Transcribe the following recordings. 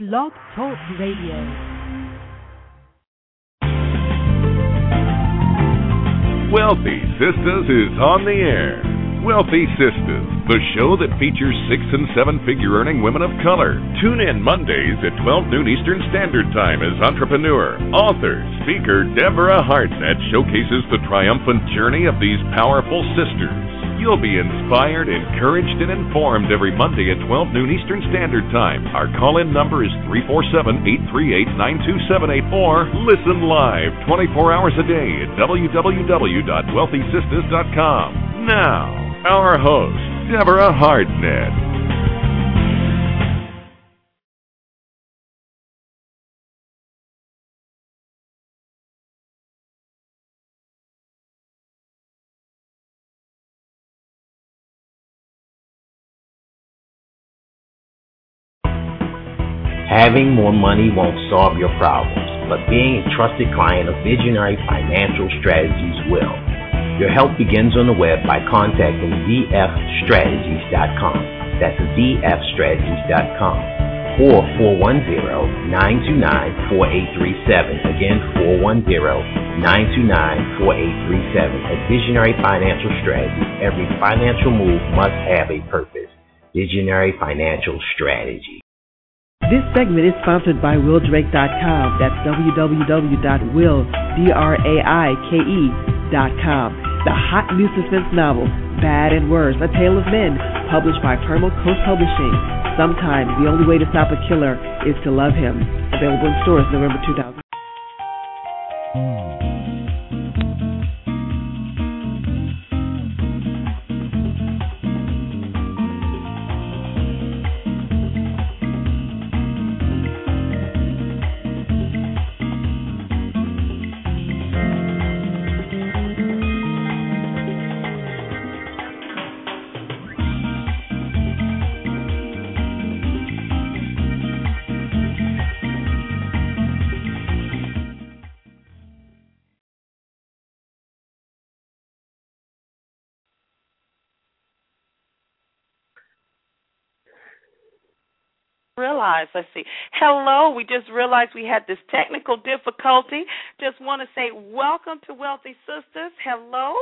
Blog Talk Radio. Wealthy Sistas is on the air. Wealthy Sistas, the show that features six and seven figure earning women of color. Tune in Mondays at 12 noon Eastern Standard Time as entrepreneur, author, speaker Deborah Hartnett showcases the triumphant journey of these powerful sisters. You'll be inspired, encouraged, and informed every Monday at 12 noon Eastern Standard Time. Our call in number is 347 838 9278 listen live 24 hours a day at www.wealthysistas.com. Now, our host, Deborah Hartnett. Having more money won't solve your problems, but being a trusted client of Visionary Financial Strategies will. Your help begins on the web by contacting vfstrategies.com. That's vfstrategies.com or 410-929-4837. Again, 410-929-4837. At Visionary Financial Strategies, every financial move must have a purpose. Visionary Financial Strategy. This segment is sponsored by WillDrake.com. That's www.willdrake.com. The hot new suspense novel, Bad and Worse, A Tale of Men, published by Permal Coast Publishing. Sometimes the only way to stop a killer is to love him. Available in stores November 2000. Realize. Let's see. Hello. We just realized we had this technical difficulty. Just want to say welcome to Wealthy Sistas. Hello.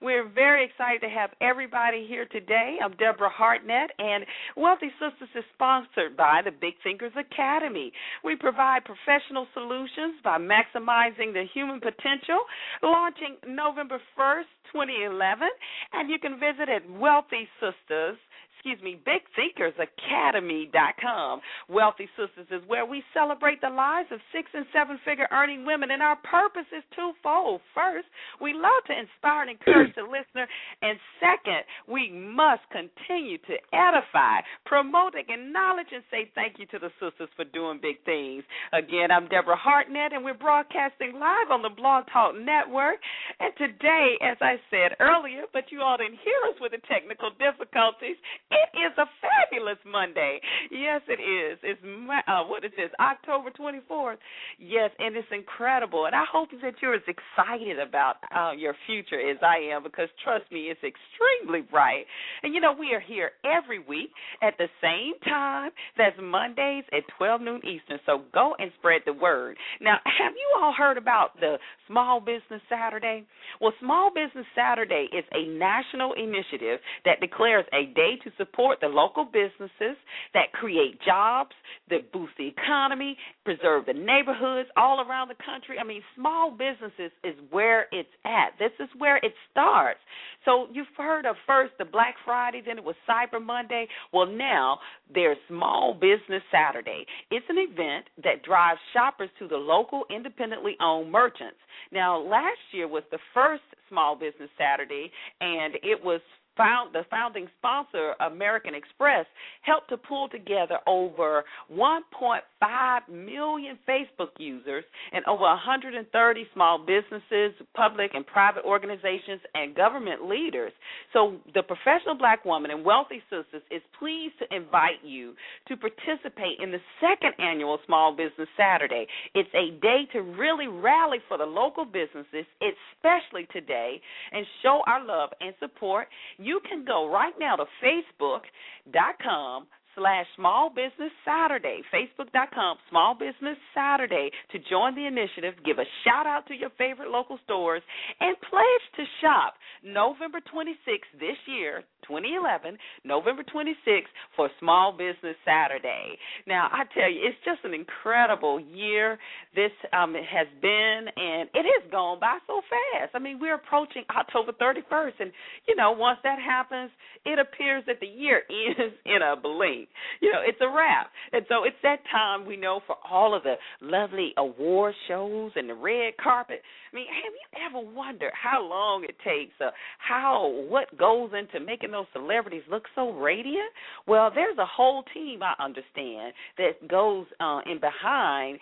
We're very excited to have everybody here today. I'm Deborah Hartnett, and Wealthy Sistas is sponsored by the Big Thinkers Academy. We provide professional solutions by maximizing the human potential, launching November 1st, 2011, and you can visit at Wealthy Sistas excuse me, BigThinkersAcademy.com. Wealthy Sistas is where we celebrate the lives of six and seven figure earning women, and our purpose is twofold. First, we love to inspire and encourage the listener, and second, we must continue to edify, promote, acknowledge, and say thank you to the sisters for doing big things. Again, I'm Deborah Hartnett, and we're broadcasting live on the Blog Talk Network. And today, as I said earlier, but you all didn't hear us with the technical difficulties, it is a fabulous Monday. Yes, it is. It's uh, what is this? October 24th. Yes, and it's incredible. And I hope that you're as excited about uh, your future as I am because trust me, it's extremely bright. And you know, we are here every week at the same time. That's Mondays at 12 noon Eastern. So go and spread the word. Now, have you all heard about the Small Business Saturday? Well, Small Business Saturday is a national initiative that declares a day to support the local businesses that create jobs, that boost the economy, preserve the neighborhoods all around the country. I mean, small businesses is where it's at. This is where it starts. So you've heard of first the Black Friday, then it was Cyber Monday. Well, now there's Small Business Saturday. It's an event that drives shoppers to the local independently owned merchants. Now, last year was the first Small Business Saturday, and it was found the founding sponsor American Express helped to pull together over 1.5 million Facebook users and over 130 small businesses, public and private organizations and government leaders. So the professional black woman and wealthy sisters is pleased to invite you to participate in the second annual Small Business Saturday. It's a day to really rally for the local businesses, especially today, and show our love and support you can go right now to facebook.com slash Small Business Saturday, Facebook.com Small Business Saturday to join the initiative. Give a shout out to your favorite local stores and pledge to shop November 26th this year, 2011, November 26th for Small Business Saturday. Now, I tell you, it's just an incredible year this um, has been, and it has gone by so fast. I mean, we're approaching October 31st, and you know, once that happens, it appears that the year ends in a blink. You know, it's a wrap, and so it's that time we know for all of the lovely award shows and the red carpet. I mean, have you ever wondered how long it takes, uh, how what goes into making those celebrities look so radiant? Well, there's a whole team I understand that goes uh, in behind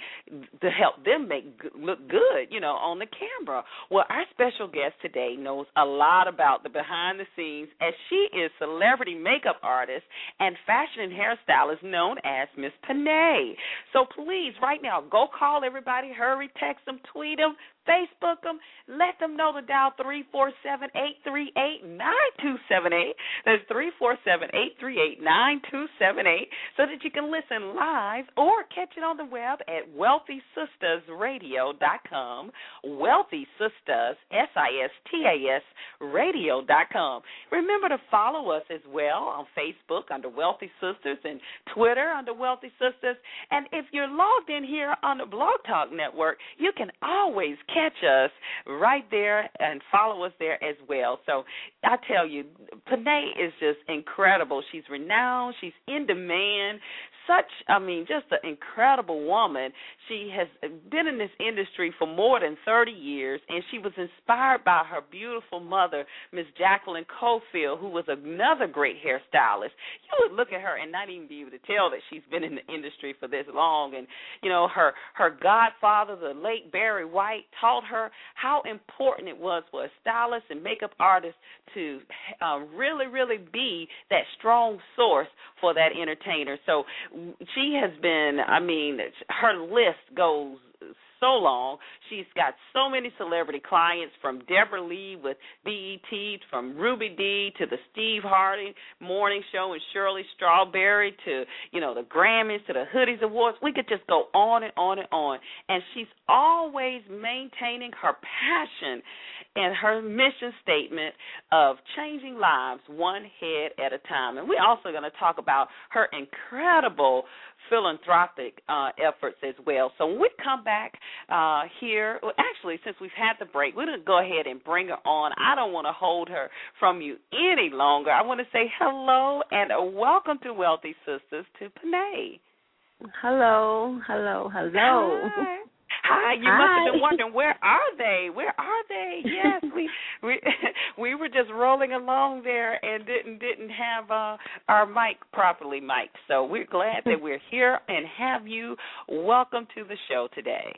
to help them make look good, you know, on the camera. Well, our special guest today knows a lot about the behind the scenes as she is celebrity makeup artist and fashion and hairstylist known as Miss Penna'e. So please, right now, go call everybody, hurry, text them, tweet them, Facebook them. Let them know to dial three four seven eight three eight nine two seven eight. That's three four seven eight three eight nine two seven eight, so that you can listen live or catch it on the web at wealthysistasradio.com. Wealthy Sistas, S I S T A S radio.com. Remember to follow us as well on Facebook under Wealthy Sistas and Twitter under Wealthy Sistas. And if you're logged in here on the Blog Talk Network, you can always catch us right there and follow us there as well. So I tell you, Penna'e is just incredible. She's renowned, she's in demand such, I mean, just an incredible woman. She has been in this industry for more than 30 years, and she was inspired by her beautiful mother, Miss Jacqueline Cofield, who was another great hairstylist. You would look at her and not even be able to tell that she's been in the industry for this long. And you know, her her godfather, the late Barry White, taught her how important it was for a stylist and makeup artist to uh, really, really be that strong source for that entertainer. So she has been, I mean, her list goes so long. She's got so many celebrity clients from Deborah Lee with BET, from Ruby Dee to the Steve Harvey Morning Show and Shirley Strawberry to, you know, the Grammys to the Hoodies Awards. We could just go on and on and on. And she's always maintaining her passion and her mission statement of changing lives one head at a time. And we're also going to talk about her incredible philanthropic uh, efforts as well. So when we come back uh, here, well, actually, since we've had the break, we're going to go ahead and bring her on. I don't want to hold her from you any longer. I want to say hello and welcome to Wealthy Sistas to Penna'e. Hello, hello, hello. Hi. Hi, you Hi. must have been wondering where are they? Where are they? Yes, we we we were just rolling along there and didn't didn't have uh our mic properly mic'd. So we're glad that we're here and have you. Welcome to the show today.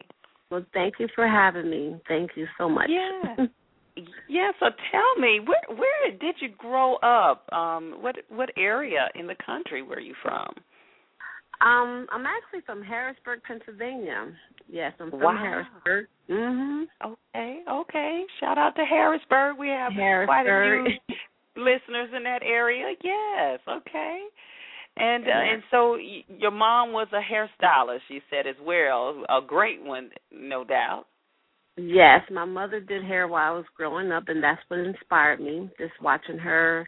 Well, thank you for having me. Thank you so much. Yeah. yeah, so tell me, where where did you grow up? Um what what area in the country were you from? Um, I'm actually from Harrisburg, Pennsylvania. Yes, I'm from wow. Harrisburg. Mhm. Okay, okay. Shout out to Harrisburg. We have quite a few listeners in that area. Yes, okay. And uh, and so y- your mom was a hairstylist, you said as well, a great one, no doubt. Yes, my mother did hair while I was growing up, and that's what inspired me. Just watching her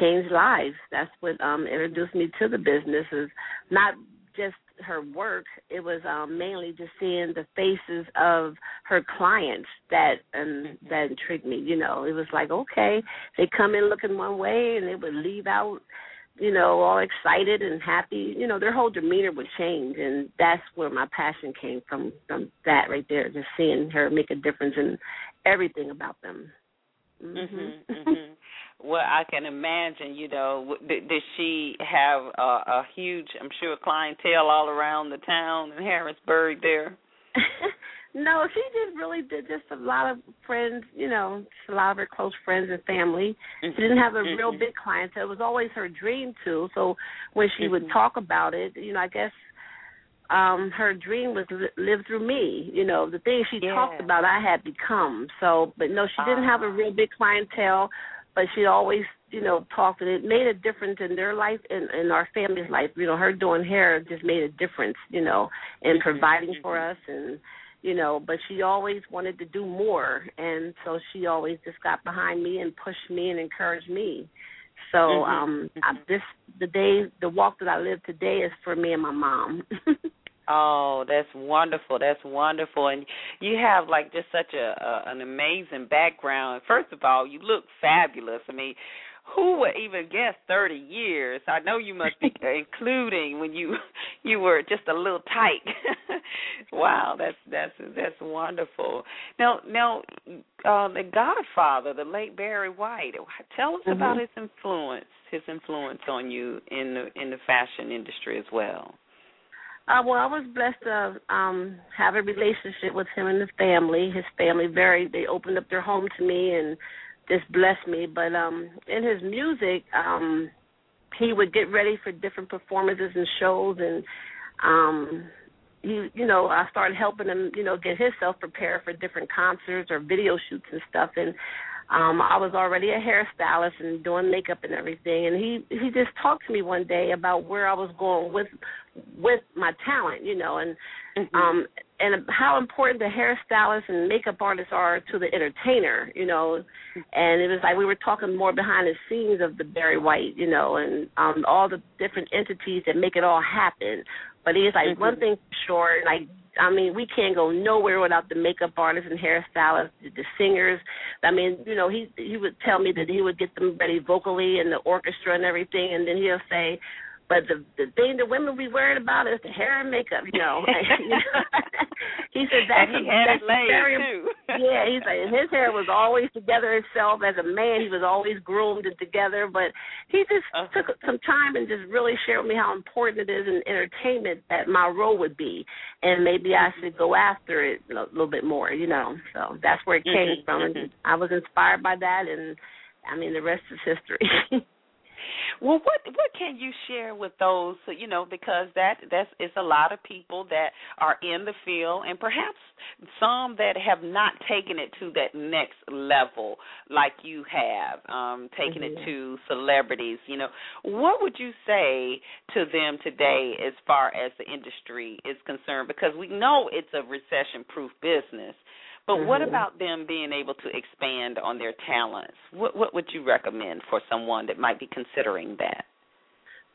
change lives. That's what um introduced me to the business. Is not just her work it was um mainly just seeing the faces of her clients that and that intrigued me you know. It was like okay they come in looking one way and they would leave out you know all excited and happy. You know their whole demeanor would change and that's where my passion came from from that right there just seeing her make a difference in everything about them. Mm-hmm. Mm-hmm, mm-hmm well, I can imagine, you know, did, did she have a, a huge, I'm sure, clientele all around the town in Harrisburg there? no, she just really did just a lot of friends, you know, a lot of her close friends and family. Mm-hmm. She didn't have a mm-hmm. real big clientele. It was always her dream too. So when she mm-hmm. would talk about it, you know, I guess um her dream was li- live through me you know the things she yeah. talked about i had become so but no she didn't uh-huh. have a real big clientele but she always you know, talked, and it made a difference in their life and in our family's life. You know, her doing hair just made a difference, you know, in providing for us and you know, but she always wanted to do more and so she always just got behind me and pushed me and encouraged me. So mm-hmm. um I, this the day the walk that I live today is for me and my mom. Oh, that's wonderful. That's wonderful. And you have like just such a, a an amazing background. First of all, you look fabulous. I mean, who would even guess 30 years? I know you must be including when you you were just a little tight. wow, that's that's that's wonderful. Now, now uh the Godfather, the late Barry White. Tell us mm-hmm. about his influence, his influence on you in the in the fashion industry as well. Uh, well, I was blessed to um have a relationship with him and his family. His family very they opened up their home to me and just blessed me. But um in his music, um he would get ready for different performances and shows and um he you know, I started helping him, you know, get himself prepared for different concerts or video shoots and stuff and um I was already a hairstylist and doing makeup and everything and he he just talked to me one day about where I was going with with my talent, you know, and mm-hmm. um and how important the hairstylists and makeup artists are to the entertainer, you know. And it was like we were talking more behind the scenes of the Barry White, you know, and um all the different entities that make it all happen. But he's like mm-hmm. one thing for sure, like I mean, we can't go nowhere without the makeup artists and hairstylists, the, the singers. I mean, you know, he he would tell me that he would get them ready vocally and the orchestra and everything, and then he'll say, but the the thing the women be worried about is the hair and makeup, you know. he said that's, and he had that's it laid very, too. yeah, he's like his hair was always together itself. As a man, he was always groomed and together. But he just uh-huh. took some time and just really shared with me how important it is in entertainment that my role would be, and maybe I should go after it a little bit more, you know. So that's where it came mm-hmm. from, and mm-hmm. I was inspired by that, and I mean the rest is history. Well, what what can you share with those? You know, because that that's it's a lot of people that are in the field, and perhaps some that have not taken it to that next level, like you have, um, taken mm-hmm. it to celebrities. You know, what would you say to them today as far as the industry is concerned? Because we know it's a recession-proof business. But mm-hmm. what about them being able to expand on their talents? What what would you recommend for someone that might be considering that?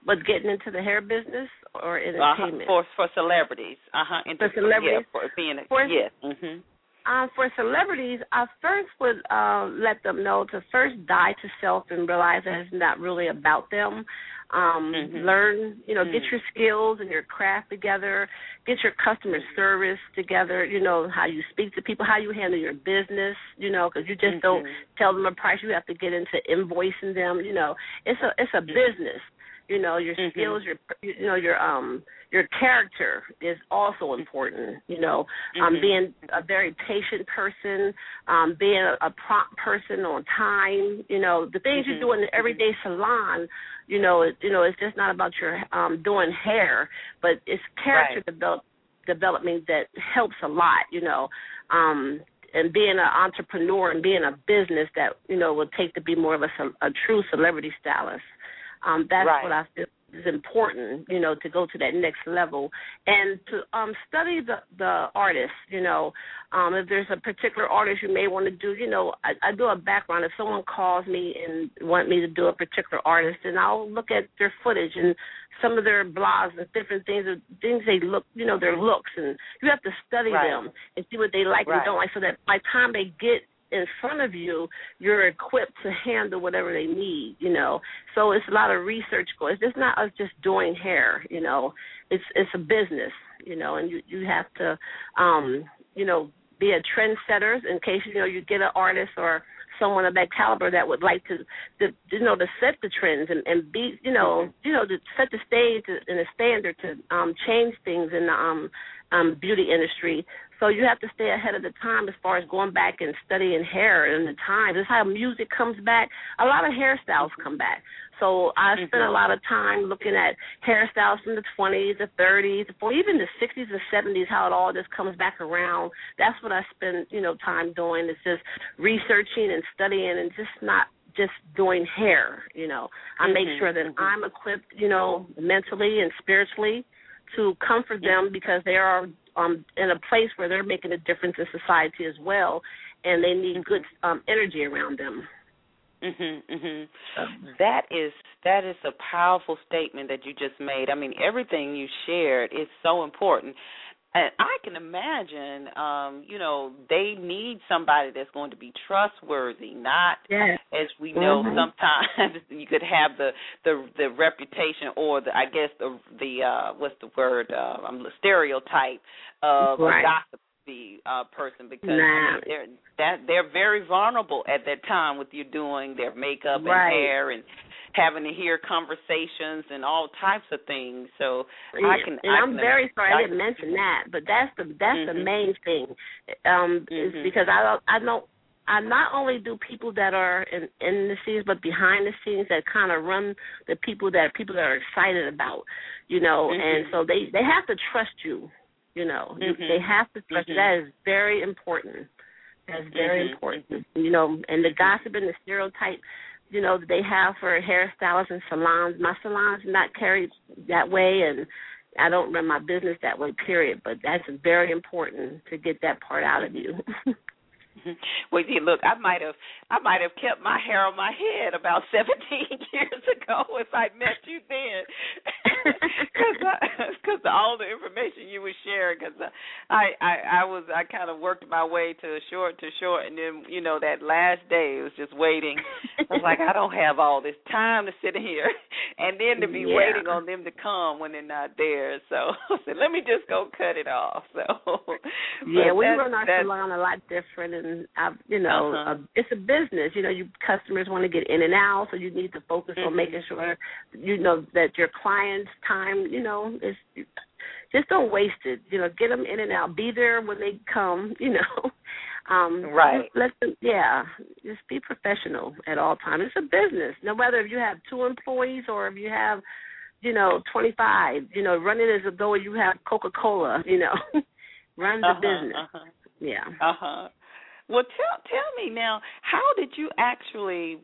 But getting into the hair business or entertainment? Uh-huh. For for celebrities, uh huh. For celebrities, yeah, for being a, for, yeah. Mhm. Um, for celebrities, I first would uh, let them know to first die to self and realize that it's not really about them um mm-hmm. learn you know mm-hmm. get your skills and your craft together get your customer service together you know how you speak to people how you handle your business you know because you just mm-hmm. don't tell them a price you have to get into invoicing them you know it's a it's a mm-hmm. business you know your mm-hmm. skills your you know your um your character is also important you know um mm-hmm. being a very patient person um being a, a prompt person on time you know the things you do in the everyday salon you know, it, you know, it's just not about your um doing hair, but it's character right. develop development that helps a lot, you know. Um and being an entrepreneur and being a business that, you know, will take to be more of a, a true celebrity stylist. Um that's right. what I feel is important, you know, to go to that next level and to um study the the artist, you know. Um if there's a particular artist you may want to do, you know, I, I do a background. If someone calls me and want me to do a particular artist, and I'll look at their footage and some of their blogs and different things, things they look, you know, their looks, and you have to study right. them and see what they like right. and don't like, so that by the time they get in front of you, you're equipped to handle whatever they need, you know. So it's a lot of research going. It's just not us just doing hair, you know. It's it's a business, you know, and you you have to um, you know, be a trendsetter in case you know you get an artist or someone of that caliber that would like to, to you know, to set the trends and, and be, you know, you know, to set the stage and the standard to um change things in the um um beauty industry so you have to stay ahead of the time as far as going back and studying hair and the times. Is how music comes back. A lot of hairstyles come back. So I mm-hmm. spent a lot of time looking at hairstyles from the 20s, the 30s, or even the 60s and 70s, how it all just comes back around. That's what I spend, you know, time doing. Is just researching and studying and just not just doing hair. You know, I mm-hmm, make sure that mm-hmm. I'm equipped, you know, mentally and spiritually to comfort them because they are um in a place where they're making a difference in society as well, and they need good um energy around them. Mhm, mhm. That is that is a powerful statement that you just made. I mean, everything you shared is so important. And I can imagine um, you know, they need somebody that's going to be trustworthy, not yes. as we know mm-hmm. sometimes you could have the the the reputation or the I guess the the uh what's the word uh um, the stereotype of right. a gossip the uh, person because nah. They're that they're very vulnerable at that time with you doing their makeup right. and hair and having to hear conversations and all types of things. So and, I can. And I I'm can, very sorry I, didn't mention that, but that's the that's mm-hmm. the main thing. Um, mm-hmm. is because I don't I don't I not only do people that are in in the scenes, but behind the scenes that kind of run the people that people that are excited about, you know, mm-hmm. and so they they have to trust you you know, mm-hmm. they have to trust. Mm-hmm. That is very important. That's very mm-hmm. important. You know, and the gossip and the stereotype, you know, that they have for hairstylists and salons. My salon's not carried that way, and I don't run my business that way. Period. But that's very important to get that part out of you. Well, see, look, I might have, I might have kept my hair on my head about seventeen years ago if I met you then, because all the information you were sharing. Because I, I, I was, I kind of worked my way to short to short, and then you know that last day it was just waiting. I was like, I don't have all this time to sit here, and then to be yeah. waiting on them to come when they're not there. So I said, let me just go cut it off. So yeah, we run our salon a lot different, and I, you know, uh-huh. uh, it's a business. You know, you customers want to get in and out, so you need to focus mm-hmm. on making sure you know that your clients' time, you know, is just don't waste it. You know, get them in and out. Be there when they come. You know, um, right. Let them. Yeah, just be professional at all times. It's a business. No matter if you have two employees or if you have, you know, twenty five. You know, run it as though you have Coca Cola. You know, run the uh-huh, business. Uh-huh. Yeah. Uh huh. Well, tell tell me now, how did you actually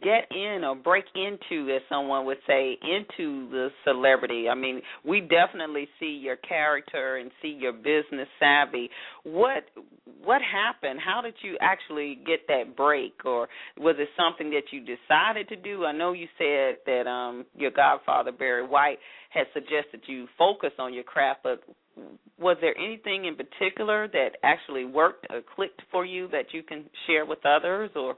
get in or break into, as someone would say, into the celebrity? I mean, we definitely see your character and see your business savvy. What what happened? How did you actually get that break, or was it something that you decided to do? I know you said that um your godfather Barry White had suggested you focus on your craft, but was there anything in particular that actually worked or clicked for you that you can share with others or?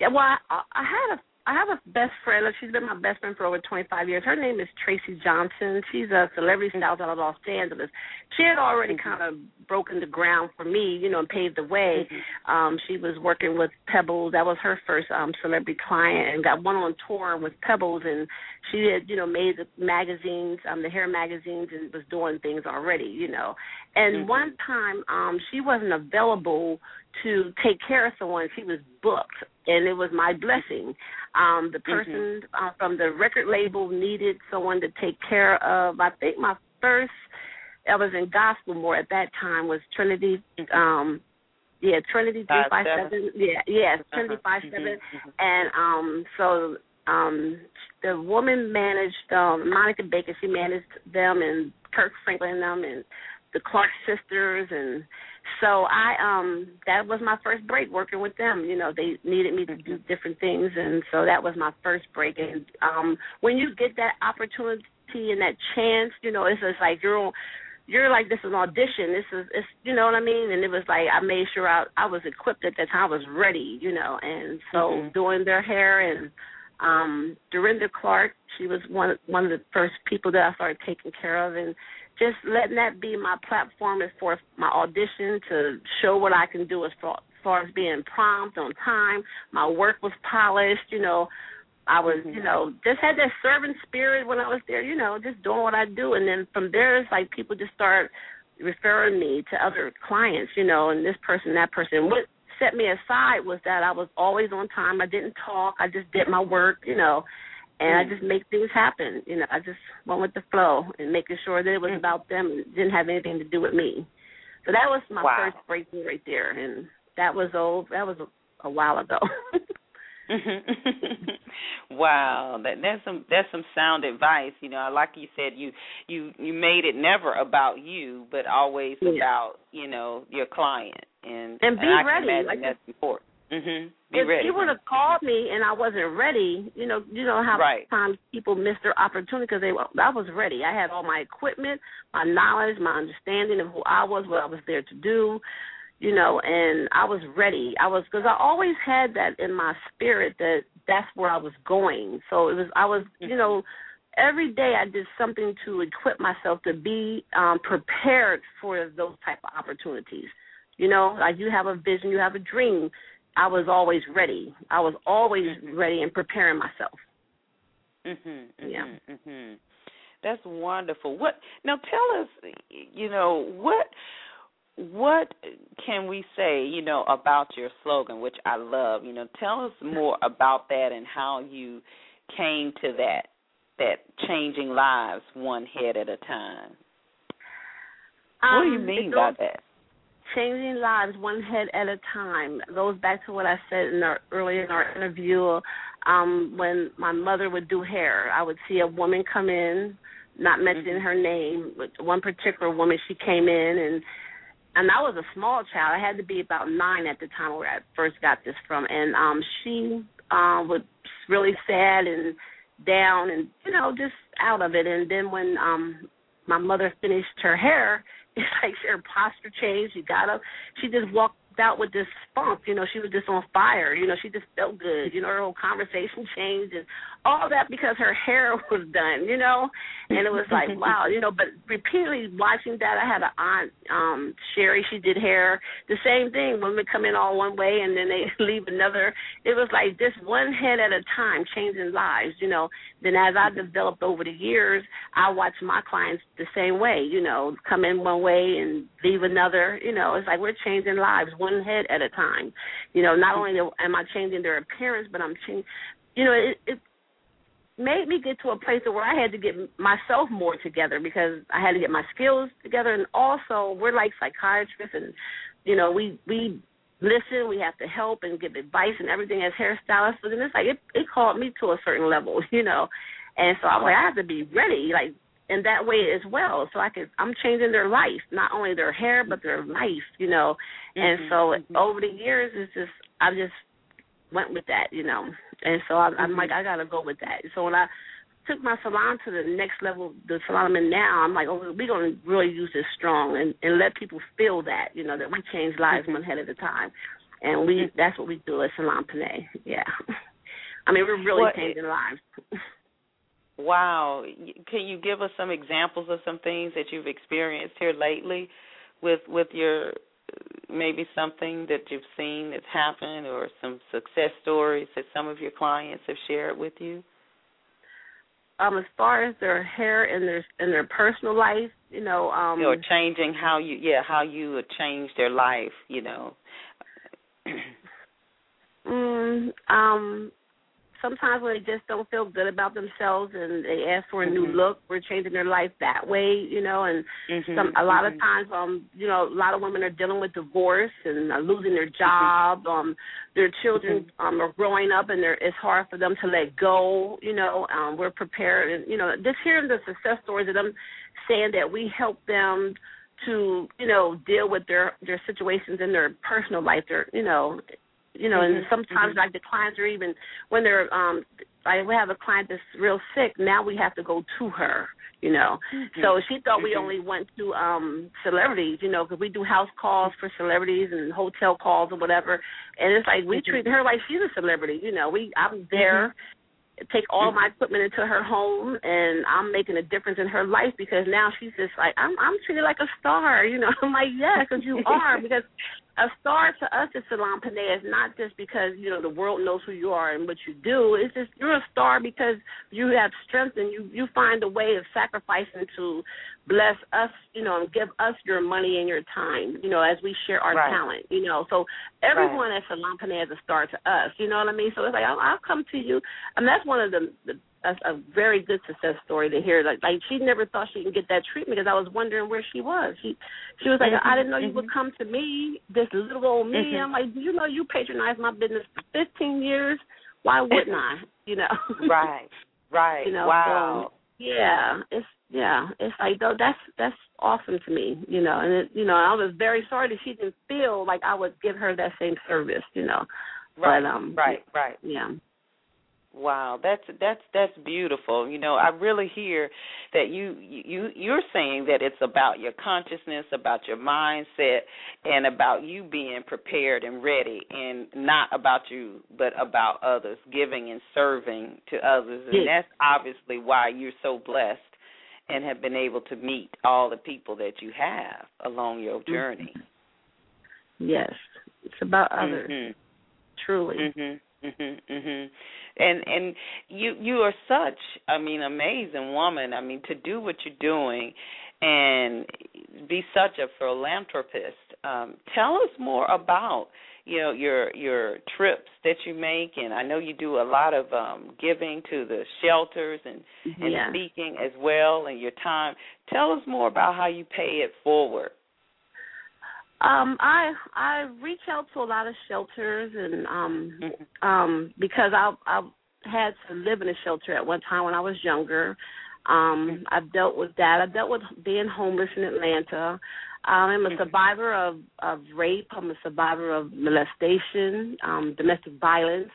Yeah well i, I had a I have a best friend. Like She's been my best friend for over 25 years. Her name is Tracy Johnson. She's a celebrity stylist out of Los Angeles. She had already mm-hmm. kind of broken the ground for me, you know, and paved the way. Mm-hmm. Um, she was working with Pebbles. That was her first um, celebrity client, and got one on tour with Pebbles. And she had, you know, made the magazines, um, the hair magazines, and was doing things already, you know. And mm-hmm. one time, um, she wasn't available to take care of someone. She was booked, and it was my blessing. Um, the person mm-hmm. uh, from the record label needed someone to take care of. I think my first, I was in gospel more at that time was Trinity. Mm-hmm. Um, yeah, Trinity three five seven. Yeah, yeah, uh-huh. Trinity five seven. Mm-hmm. And um, so um, the woman managed um, Monica Baker. She managed them and Kirk Franklin and them and the Clark sisters and so I um that was my first break working with them. You know, they needed me to do different things and so that was my first break and um when you get that opportunity and that chance, you know, it's just like you're you're like this is an audition. This is it's you know what I mean? And it was like I made sure I I was equipped at that time, I was ready, you know, and so mm-hmm. doing their hair and um Dorinda Clark, she was one one of the first people that I started taking care of and just letting that be my platform as for my audition to show what I can do as far, as far as being prompt on time. My work was polished, you know. I was, mm-hmm. you know, just had that servant spirit when I was there, you know, just doing what I do. And then from there, it's like people just start referring me to other clients, you know, and this person, that person. What set me aside was that I was always on time. I didn't talk. I just did my work, you know and mm. I just make things happen. You know, I just went with the flow and making sure that it was mm. about them and didn't have anything to do with me. So that was my wow. first breakthrough right there, and that was old. That was a, a while ago. wow, that that's some that's some sound advice. You know, like you said, you you you made it never about you, but always yeah. about you know your client and and be and ready. I can like that's important. Mhm. Be if ready. you would have called me and I wasn't ready, you know, you know how Right. times people miss their opportunity because they I was ready. I had all my equipment, my knowledge, my understanding of who I was, what I was there to do, you know, and I was ready. I was because I always had that in my spirit that that's where I was going. So it was I was, you know, every day I did something to equip myself to be um prepared for those type of opportunities. You know, like you have a vision, you have a dream. I was always ready. I was always ready and preparing myself. Mhm. Yeah. Mhm. That's wonderful. What now? Tell us. You know what? What can we say? You know about your slogan, which I love. You know, tell us more about that and how you came to that. That changing lives one head at a time. what do you Um, mean by that? Changing lives one head at a time goes back to what I said in our, earlier in our interview. Um, when my mother would do hair, I would see a woman come in, not mentioning her name, but one particular woman. She came in and and I was a small child. I had to be about nine at the time where I first got this from, and um, she um, was really sad and down and you know just out of it. And then when um, my mother finished her hair, like her posture changed. She got up. She just walked out with this spunk. You know, she was just on fire. You know, she just felt good. You know, her whole conversation changed and all that because her hair was done. You know, and it was like wow. You know, but repeatedly watching that, I had an aunt, um, Sherry. She did hair. The same thing. Women come in all one way and then they leave another. It was like just one head at a time, changing lives. You know. Then as I developed over the years, I watched my clients the same way. You know, come in one way and leave another. You know, it's like we're changing lives one head at a time. You know, not only mm-hmm. am I changing their appearance, but I'm changing. You know, it, it made me get to a place where I had to get myself more together because I had to get my skills together, and also we're like psychiatrists, and you know, we we listen, we have to help and give advice and everything as hairstylists. But then it's like it it called me to a certain level, you know, and so I'm like I have to be ready, like in that way as well. So I could I'm changing their life, not only their hair but their life, you know. And mm-hmm. so mm-hmm. over the years, it's just I just went with that, you know. And so I, I'm like mm-hmm. I gotta go with that. So when I took my salon to the next level, the salon I'm in now, I'm like, oh, we're gonna really use this strong and and let people feel that, you know, that we change lives one head at a time. And we that's what we do at Salon Penna'e. Yeah. I mean, we're really Well, changing lives. Wow. Can you give us some examples of some things that you've experienced here lately with with your maybe something that you've seen that's happened or some success stories that some of your clients have shared with you? Um, as far as their hair and their and their personal life, you know, um or changing how you yeah, how you change their life, you know. Mm, um, sometimes when they just don't feel good about themselves and they ask for a new Mhm. look, we're changing their life that way, you know. And Mhm, some a lot mhm. of times, um, you know, a lot of women are dealing with divorce and are losing their job. Um, their children um are growing up and they're it's hard for them to let go. You know, um, we're prepared and you know just hearing the success stories of them saying that we help them to you know deal with their their situations in their personal life. Their you know you know, and Mhm, sometimes mhm. like the clients are even when they're um like we have a client that's real sick, now we have to go to her, you know. So she thought we Mhm. only went to um celebrities, you know, because we do house calls for celebrities and hotel calls or whatever. And it's like we Mhm. treat her like she's a celebrity, you know. We I'm there take all my equipment into her home and I'm making a difference in her life because now she's just like I'm I'm treated like a star, you know. I'm like, yeah, because you are because a star to us at Salon Penna'e is not just because you know the world knows who you are and what you do. It's just you're a star because you have strength and you you find a way of sacrificing to bless us, you know, and give us your money and your time, you know, as we share our Right. talent, you know. So everyone at Salon Penna'e is a star to us, you know what I mean? So it's like I'll, I'll come to you, and that's one of the, the a, a very good success story to hear. Like, like she never thought she could get that treatment because I was wondering where she was. She she was like, Mhm, I didn't know you mhm. would come to me, this little old me. Mhm. I'm like, you know, you patronized my business for 15 years. why wouldn't I? You know. right. Right. You know. Wow. So, yeah, it's yeah, it's like though that's that's awesome to me, you know. And it, you know, I was very sorry that she didn't feel like I would give her that same service, you know. Right. But um, right. Right. Yeah. Wow, that's that's that's beautiful. You know, I really hear that you you you're saying that it's about your consciousness, about your mindset, and about you being prepared and ready, and not about you, but about others, giving and serving to others, and that's obviously why you're so blessed and have been able to meet all the people that you have along your journey. Yes, it's about others. Mm-hmm. Truly. Mhm. Mhm. Mhm. And and you you are such I mean amazing woman. I mean to do what you're doing and be such a philanthropist. Um tell us more about you know your your trips that you make and I know you do a lot of um giving to the shelters and and yeah. speaking as well and your time. Tell us more about how you pay it forward. Um, I I reach out to a lot of shelters and um Mhm. um because I I had to live in a shelter at one time when I was younger. Um I've dealt with that. I've dealt with being homeless in Atlanta. Um, I'm a Mhm. survivor of of rape. I'm a survivor of molestation, um, domestic violence,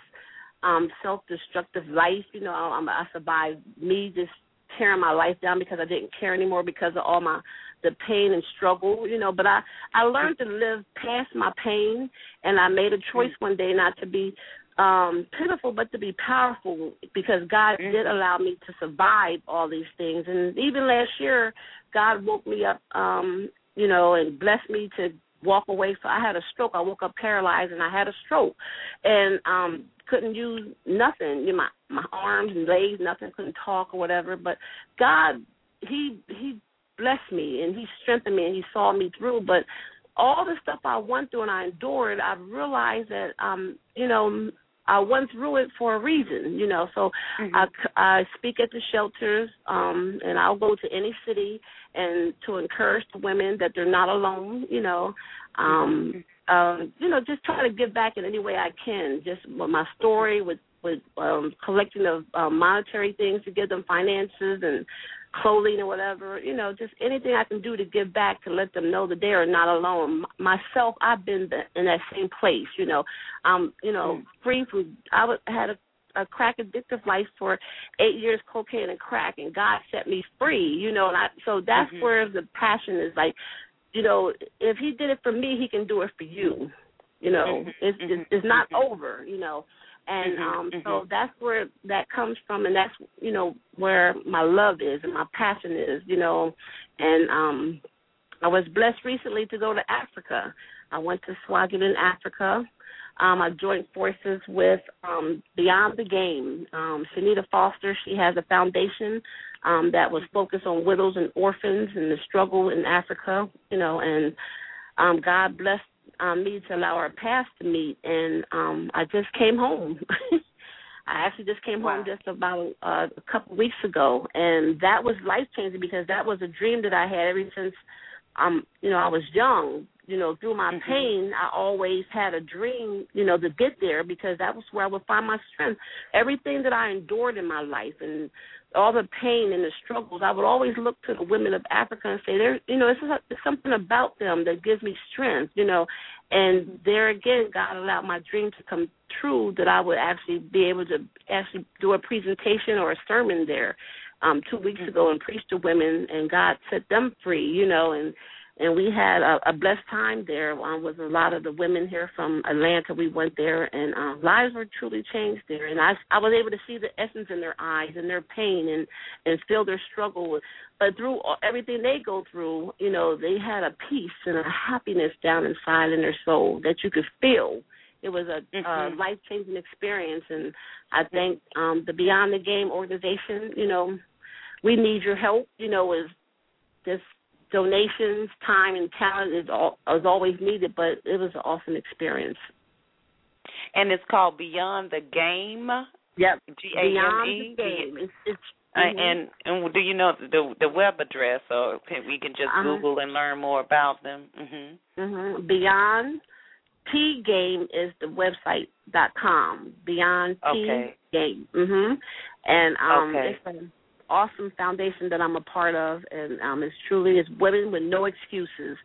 um, self-destructive life. You know, I'm, I survived me just tearing my life down because I didn't care anymore because of all my the pain and struggle. You know, but I I learned to live past my pain, and I made a choice one day not to be um pitiful but to be powerful because God Mhm. did allow me to survive all these things and even last year God woke me up um you know and blessed me to walk away so I had a stroke I woke up paralyzed and I had a stroke and um couldn't use nothing you know, my my arms and legs nothing couldn't talk or whatever but God he he blessed me and he strengthened me and he saw me through but all the stuff I went through and I endured, I realized that um, you know, I went through it for a reason, you know. So Mhm. I I speak at the shelters, um, and I'll go to any city and to encourage the women that they're not alone, you know. Um, um, you know, just trying to give back in any way I can, just with my story, with with um, collecting of um, monetary things to give them finances and clothing or whatever, you know, just anything I can do to give back to let them know that they are not alone. Myself, I've been in that same place, you know, um, you know, free from. I was, had a, a crack addictive life for eight years, cocaine and crack, and God set me free, you know, and I so that's Mhm. where the passion is like, you know, if He did it for me, He can do it for you. You know, Mhm, it's it's, it's not mhm. over, you know and Mhm, um mhm. so that's where that comes from and that's you know where my love is and my passion is you know. And um i was blessed recently to go to africa. I went to swaziland africa. Um i joined forces with um beyond the game. Um shanita foster she has a foundation um that was focused on widows and orphans and the struggle in africa you know and um god blessed um, me to allow our paths to meet, and um, I just came home. I actually just came Wow. home just about uh, a couple weeks ago, and that was life changing because that was a dream that I had ever since um, you know I was young. You know, through my Mhm. pain, I always had a dream, you know, to get there because that was where I would find my strength. Everything that I endured in my life and all the pain and the struggles, I would always look to the women of Africa and say, "There, you know, it's, it's something about them that gives me strength." You know, and there again, God allowed my dream to come true that I would actually be able to actually do a presentation or a sermon there um two weeks ago and preach to women, and God set them free. You know, and and we had a, a blessed time there um, with a lot of the women here from Atlanta. We went there, and um, lives were truly changed there. And I, I was able to see the essence in their eyes and their pain, and and feel their struggle. But through all, everything they go through, you know, they had a peace and a happiness down inside in their soul that you could feel. It was a Mhm. uh, life changing experience, and I think um, the Beyond the Game organization, you know, we need your help. You know, is just donations, time, and talent is all is always needed. But it was an awesome experience. And it's called Beyond the Game. Yep. G A M Beyond E. the game. It's, it's Uh, and and do you know the the web address, or can we can just Uh-huh. Google and learn more about them? Mm-hmm. Mm-hmm. Beyond T Game is the website dot com. Beyond T Okay. Game. Mhm. And um, Okay. it's awesome foundation that I'm a part of, and um, it's truly it's women with no excuses.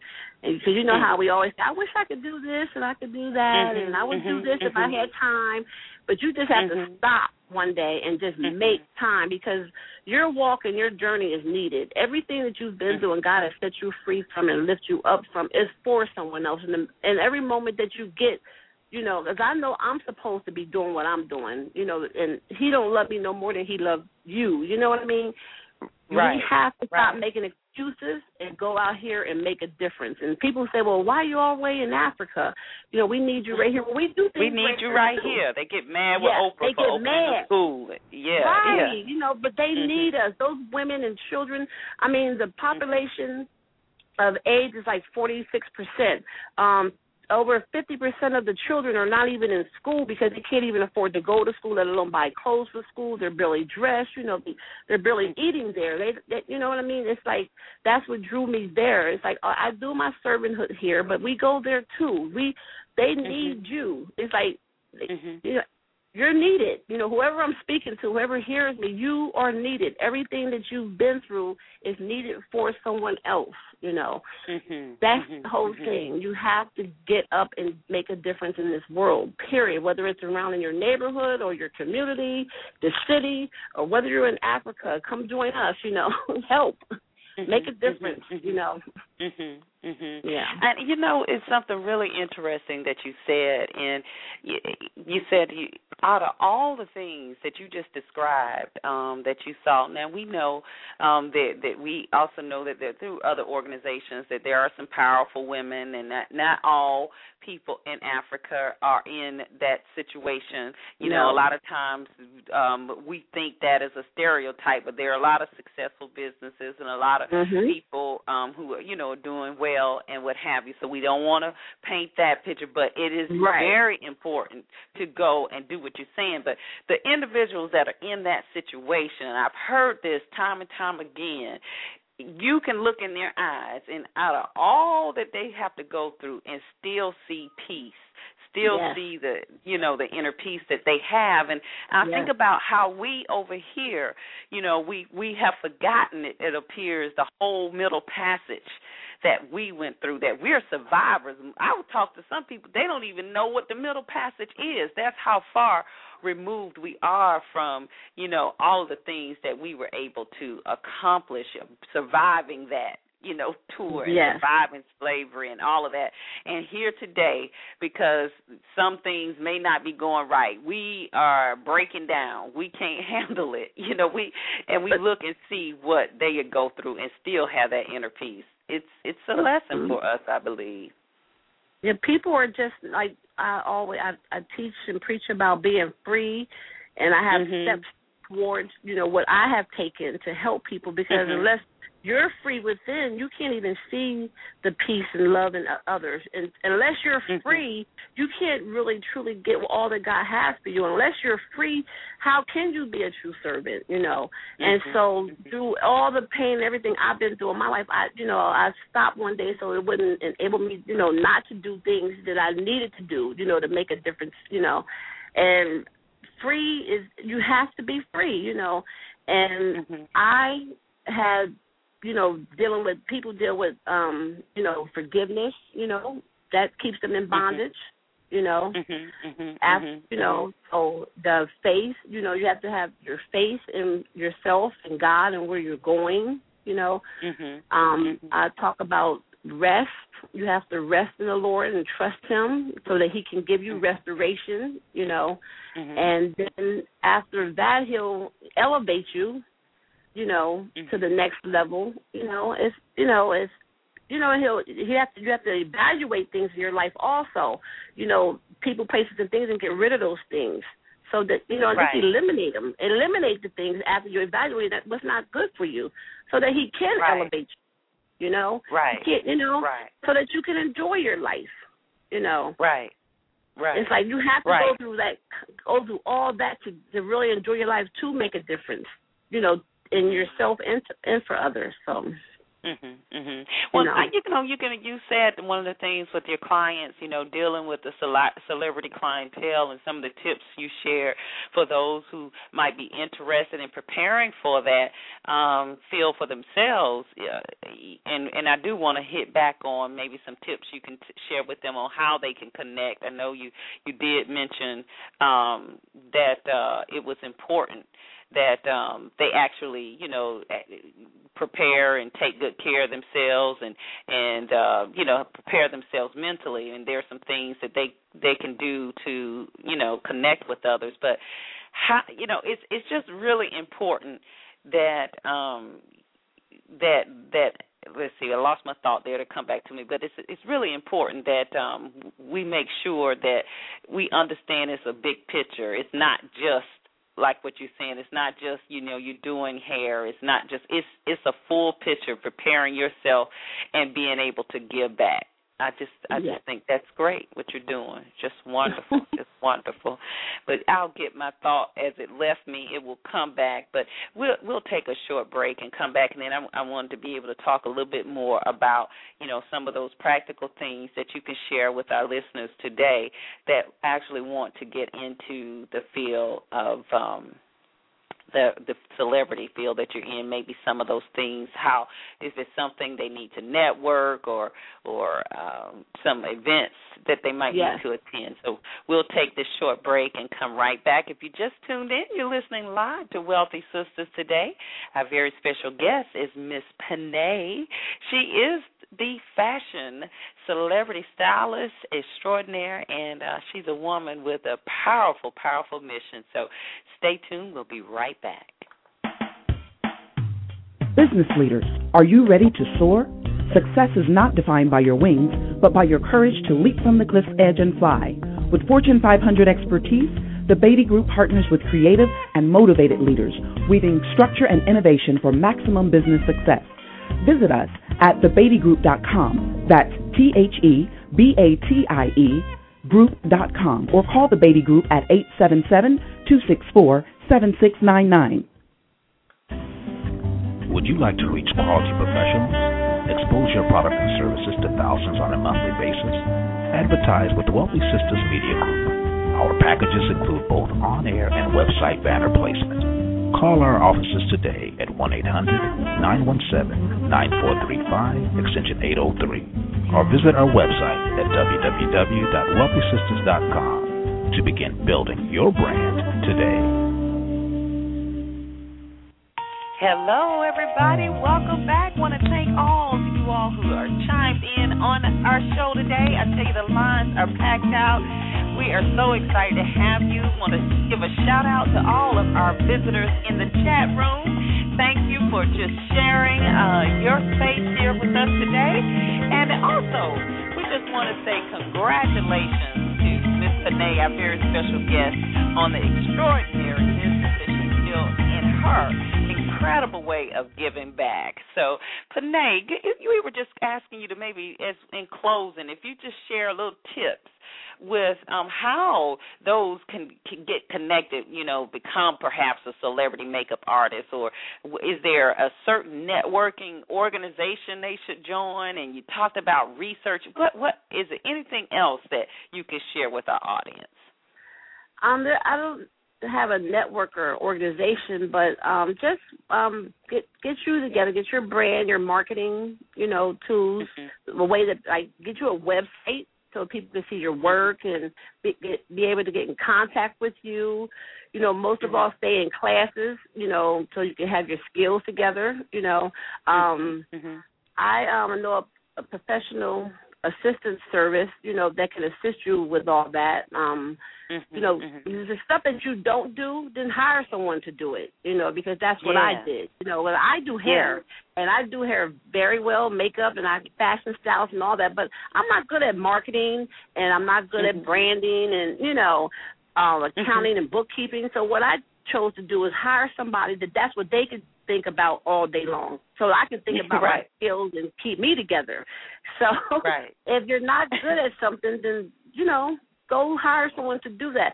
And because you know how we always I wish I could do this and I could do that, Mhm, and I would do mhm, this if I mhm. had time. But you just have to Mhm. stop one day and just Mhm. make time because your walk and your journey is needed. Everything that you've been through and God has set you free from and lift you up from is for someone else. And, the, and every moment that you get, you know, because I know I'm supposed to be doing what I'm doing, you know, and He don't love me no more than He loved you. You know what I mean? Right, We have to stop right. making excuses and go out here and make a difference. And people say, "Well, why are you all the way in Africa? You know, we need you right here." Well, we do things. We need you right too. here. They get mad with Oprah they get opening mad. the school. Yeah, right. yeah. You know, but they Mhm. need us. Those women and children. I mean, the population of AIDS is like forty six percent. Um, over fifty percent of the children are not even in school because they can't even afford to go to school, let alone buy clothes for school. They're barely dressed. You know, they're barely eating there. They, they you know what I mean? It's like that's what drew me there. It's like I I do my servanthood here, but we go there too. We they need you. It's like Mhm. you know, you're needed. You know, whoever I'm speaking to, whoever hears me, you are needed. Everything that you've been through is needed for someone else. You know, Mhm. that's Mhm. the whole Mhm. thing. You have to get up and make a difference in this world. Period. Whether it's around in your neighborhood or your community, the city, or whether you're in Africa, come join us. You know, help, make a Mhm. difference. Mhm. You know, Mhm. Mhm. Yeah. And you know, it's something really interesting that you said, and you, you said you out of all the things that you just described um, that you saw. Now we know um, that that we also know that, that through other organizations that there are some powerful women, and that not all people in Africa are in that situation. You know, a lot of times um, we think that is a stereotype, but there are a lot of successful businesses and a lot of Mhm. people um, who are, you know, doing well and what have you. So we don't want to paint that picture, but it is Right. very important to go and do what you're saying. But the individuals that are in that situation, and I've heard this time and time again, you can look in their eyes, and out of all that they have to go through, and still see peace. Still Yes. see the you know the inner peace that they have, and I Yes. think about how we over here, you know, we we have forgotten it. It appears the whole middle passage that we went through. That we're survivors. I would talk to some people; they don't even know what the middle passage is. That's how far removed we are from you know all the things that we were able to accomplish, surviving that you know tour and Yes. surviving slavery and all of that. And here today, because some things may not be going right, we are breaking down. We can't handle it, you know. We and we look and see what they go through and still have that inner peace. It's it's a lesson for us, I believe. Yeah, people are just like I always I, I teach and preach about being free, and I have Mhm. steps towards you know what I have taken to help people because Mhm. unless you're free within, you can't even see the peace and love in others. And unless you're Mhm. free, you can't really truly get all that God has for you. Unless you're free, how can you be a true servant? You know. And Mhm. so Mhm. through all the pain and everything I've been through in my life, I you know, I stopped one day so it wouldn't enable me, you know, not to do things that I needed to do, you know, to make a difference, you know. And free is you have to be free, you know. And Mhm. I had, you know, dealing with people deal with um, you know, forgiveness, you know, that keeps them in bondage, you know Mhm. Mhm. ask Mhm. you know so the faith you know you have to have your faith in yourself and god and where you're going you know Mhm. um i talk about rest you have to rest in the lord and trust him so that he can give you restoration you know Mhm. and then after that he'll elevate you you know Mhm. to the next level you know it's you know it's you know he'll you have to you have to evaluate things in your life also you know people places and things and get rid of those things so that you know Right. just eliminate them eliminate the things after you evaluate that what's not good for you so that he can Right. elevate you you know Right. He can- you know Right. so that you can enjoy your life you know Right. Right. it's like you have to go through that, go through all that to to really enjoy your life to make a difference, you know, in yourself and and for others. So Mhm. Mhm. Well, you know? I, you know, you can. You said one of the things with your clients, you know, dealing with the cele- celebrity clientele, and some of the tips you share for those who might be interested in preparing for that um, field for themselves. Uh, and and I do want to hit back on maybe some tips you can t- share with them on how they can connect. I know you you did mention um, that uh, it was important that um they actually you know prepare and take good care of themselves and and uh you know prepare themselves mentally. And there's some things that they they can do to you know connect with others. But how you know it's it's just really important that um that that let's see i lost my thought there to come back to me. But it's it's really important that um we make sure that we understand it's a big picture. It's not just like what you're saying. It's not just you know you're doing hair. It's not just it's it's a full picture preparing yourself and being able to give back I just I just think that's great what you're doing. Just wonderful. just wonderful. But I'll get my thought as it left me. It will come back, but we'll we'll take a short break and come back and then I I wanted to be able to talk a little bit more about, you know, some of those practical things that you can share with our listeners today that actually want to get into the field of um the the celebrity field that you're in maybe some of those things how is it something they need to network or or um some events that they might yes. need to attend so we'll take this short break and come right back if you just tuned in you're listening live to wealthy Sistas today our very special guest is miss Penna'e she is the fashion celebrity stylist extraordinaire, and uh, she's a woman with a powerful, powerful mission. So stay tuned. We'll be right back. Business leaders, are you ready to soar? Success is not defined by your wings, but by your courage to leap from the cliff's edge and fly. With Fortune 500 expertise, the Batie Group partners with creative and motivated leaders, weaving structure and innovation for maximum business success. Visit us at thebatiegroup.com. That's T H E B A T I E group.com or call the Batie Group at 877 264 7699. Would you like to reach quality professionals? Expose your product and services to thousands on a monthly basis? Advertise with the Wealthy Sistas Media Group. Our packages include both on air and website banner placement. Call our offices today at 1 800 917 9435, extension 803, or visit our website at www.wealthysistas.com to begin building your brand today. Hello, everybody. Welcome back. Want to thank all of you all who are chimed in on our show today. I tell you, the lines are packed out. We are so excited to have you. Want to give a shout out to all of our visitors in the chat room. Thank you for just sharing uh, your space here with us today. And also, we just want to say congratulations to Miss Penna'e, our very special guest, on the extraordinary business that she built in her incredible way of giving back. So, Penna'e, we were just asking you to maybe, as in closing, if you just share a little tips with um, how those can, can get connected, you know, become perhaps a celebrity makeup artist, or is there a certain networking organization they should join? And you talked about research. What what is there anything else that you can share with our audience? Um, I don't have a network or organization, but um, just um, get get you together, get your brand, your marketing, you know, tools, mm-hmm. a way that like get you a website so people can see your work and be, get, be able to get in contact with you. You know, most of all, stay in classes. You know, so you can have your skills together. You know, um, mm-hmm. I um, know a, a professional assistance service, you know, that can assist you with all that. Um, mm-hmm, you know, mm-hmm. the stuff that you don't do, then hire someone to do it. You know, because that's what yeah. I did. You know, when I do hair, yeah. and I do hair very well, makeup, and I fashion styles and all that. But I'm not good at marketing, and I'm not good mm-hmm. at branding, and you know, um, accounting and bookkeeping. So what I chose to do is hire somebody that that's what they could think about all day long. So I can think about right. my skills and keep me together. So right. if you're not good at something, then you know, go hire someone to do that.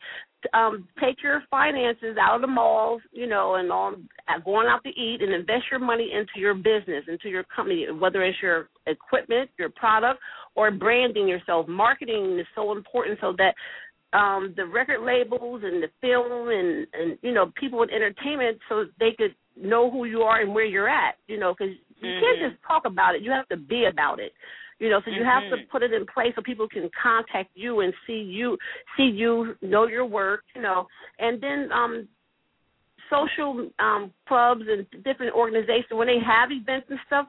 um take your finances out of the malls, you know, and on going out to eat and invest your money into your business, into your company, whether it's your equipment, your product, or branding yourself. Marketing is so important so that um the record labels and the film and and you know people in entertainment so they could know who you are and where you're at you know because you mm-hmm. can't just talk about it you have to be about it you know so you mm-hmm. have to mm-hmm. put it in place so people can contact you and see you see you know your work you know and then um social um clubs and different organizations when they have events and stuff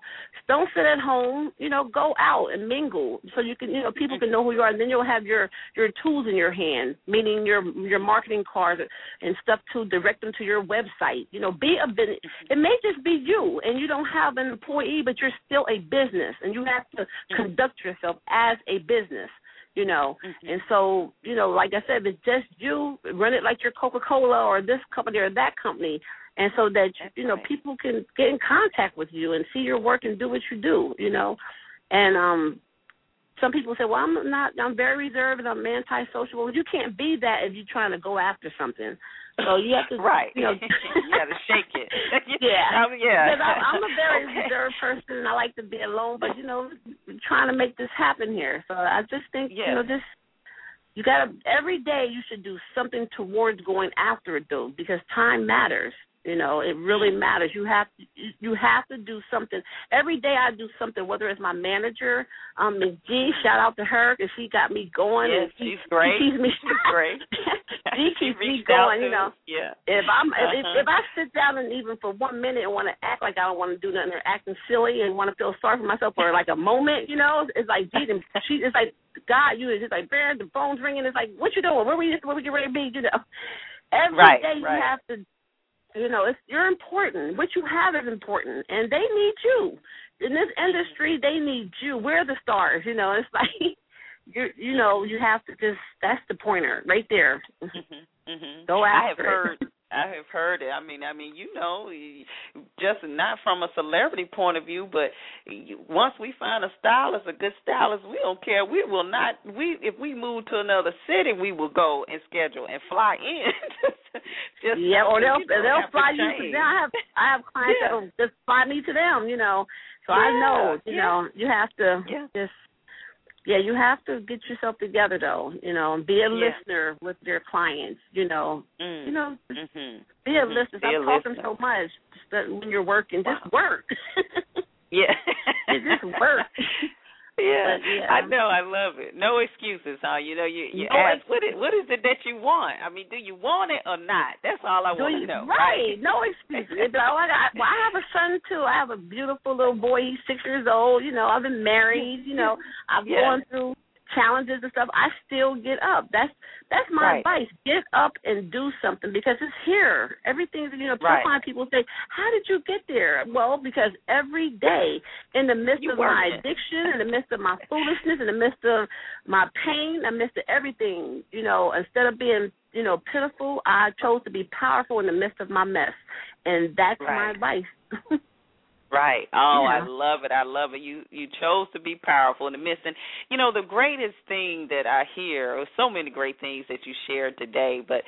don't sit at home you know go out and mingle so you can you know people can know who you are. And then you'll have your your tools in your hand meaning your your marketing cards and stuff to direct them to your website. You know be a business. It may just be you and you don't have an employee but you're still a business and you have to conduct yourself as a business you know. Mm-hmm. And so, you know, like I said, it's just you run it like your Coca Cola or this company or that company, and so that you know people can get in contact with you and see your work and do what you do, you know. And um some people say, "Well, I'm not. I'm very reserved and I'm antisocial." Well, you can't be that if you're trying to go after something. So you have to, right? You know, you have to shake it. yeah, um, yeah. Because I'm, I'm a very okay. reserved person, and I like to be alone. But you know, trying to make this happen here. So I just think, yeah. you know, just you gotta every day you should do something towards going after it though, because time matters. You know, it really matters. You have to you have to do something every day. I do something, whether it's my manager, um, Ms. G. Shout out to her because she got me going. Yes, and she's great. She keeps me she's great. she keeps me going. You know, yeah. If I'm uh-huh. if, if I sit down and even for one minute and want to act like I don't want to do nothing or acting silly and want to feel sorry for myself for like a moment, you know, it's like G. She it's like God, you it's like Baron, the phone's ringing. It's like what you doing? Where were you? Where were you ready to be? You know. Every right, day you right. have to you know, it's you're important. What you have is important, and they need you. In this industry, they need you. We're the stars. You know, it's like you you know you have to just that's the pointer right there. Mm-hmm, mm-hmm. Go after I have it. heard I have heard it. I mean, I mean, you know, just not from a celebrity point of view, but once we find a stylist, a good stylist, we don't care. We will not. We if we move to another city, we will go and schedule and fly in. just yeah, or they'll they'll fly you to them. I have I have clients yeah. that will just fly me to them. You know, so yeah, I know. You yeah. know, you have to yeah. just yeah, you have to get yourself together though, you know, and be a yeah. listener with your clients, you know. Mm. You know, mm-hmm. be a listener. Be a talking so much just that when you're working. Wow. Just work. yeah. just work. Yeah, But, yeah. I know. I love it. No excuses, huh? You know, you you No ask what is what is it that you want? I mean, do you want it or not? That's all I want to know. right. No excuses. It's oh, I, got, well, I have a son too. I have a beautiful little boy. He's six years old. You know, I've been married. You know, I've Yeah. gone through challenges and stuff. I still get up. That's that's my Right. advice. Get up and do something because it's here. Everything's you know. Right. Sometimes people say, "How did you get there?" Well, because every day, in the midst You of my it. addiction, in the midst of my foolishness, in the midst of my pain, in the midst of everything, you know, instead of being you know pitiful, I chose to be powerful in the midst of my mess, and that's my advice. Right. Oh, I love it. I love it. You you chose to be powerful in the midst. And you know, the greatest thing that I hear, or so many great things that you shared today, but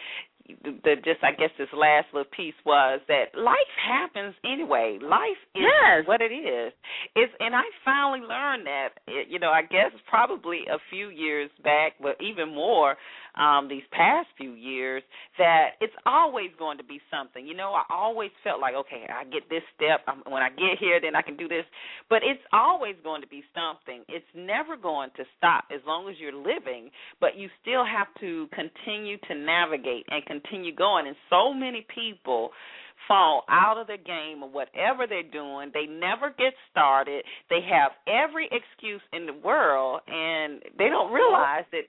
the, the just I guess this last little piece was that life happens anyway. Life is Yes. what it is. It's and I finally learned that. It, you know, I guess probably a few years back, but even more um these past few years that it's always going to be something. You know, I always felt like, okay, I get this step. Um, when I get here, then I can do this. But it's always going to be something. It's never going to stop as long as you're living. But you still have to continue to navigate and continue going. And so many people fall out of the game or whatever they're doing. They never get started. They have every excuse in the world, and they don't realize that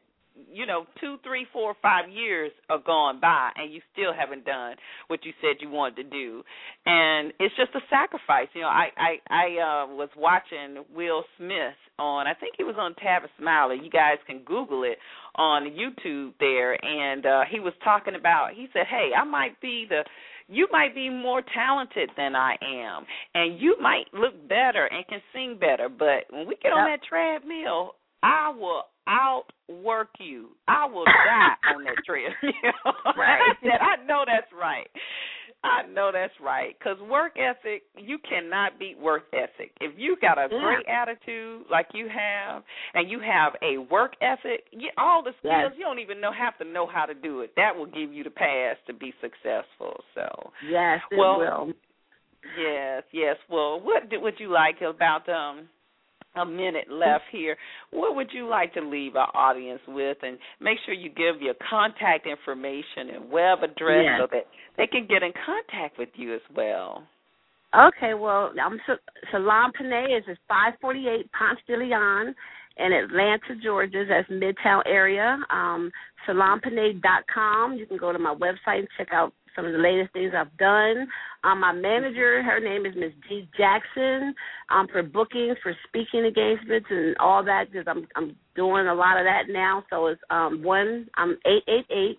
you know, two, three, four, five years are gone by and you still haven't done what you said you wanted to do. And it's just a sacrifice. You know, I I, I uh was watching Will Smith on I think it was on Tavis Smiley. You guys can Google it on YouTube there and uh he was talking about he said, Hey, I might be the you might be more talented than I am, and you might look better and can sing better. But when we get on that treadmill, I will outwork you. I will die on that treadmill. Right. I said, I know that's right. I know that's right. Because work ethic, you cannot beat work ethic. If you got a great attitude like you have, and you have a work ethic, you, all the skills Yes. you don't even know have to know how to do it. That will give you the pass to be successful. So Yes, it Well, will. yes, yes. Well, what do, would you like about um a minute left here? What would you like to leave our audience with, and make sure you give your contact information and web address Yes. so that they can get in contact with you as well. Okay, well, I'm Salon Penna'e is at 548 Ponce de Leon in Atlanta, Georgia. That's Midtown area. Um, SalonPennae.com. You can go to my website and check out some of the latest things I've done. Um, my manager, her name is Miss G Jackson. Um, for bookings, for speaking engagements, and all that. Because I'm I'm doing a lot of that now. So it's um one um eight eight eight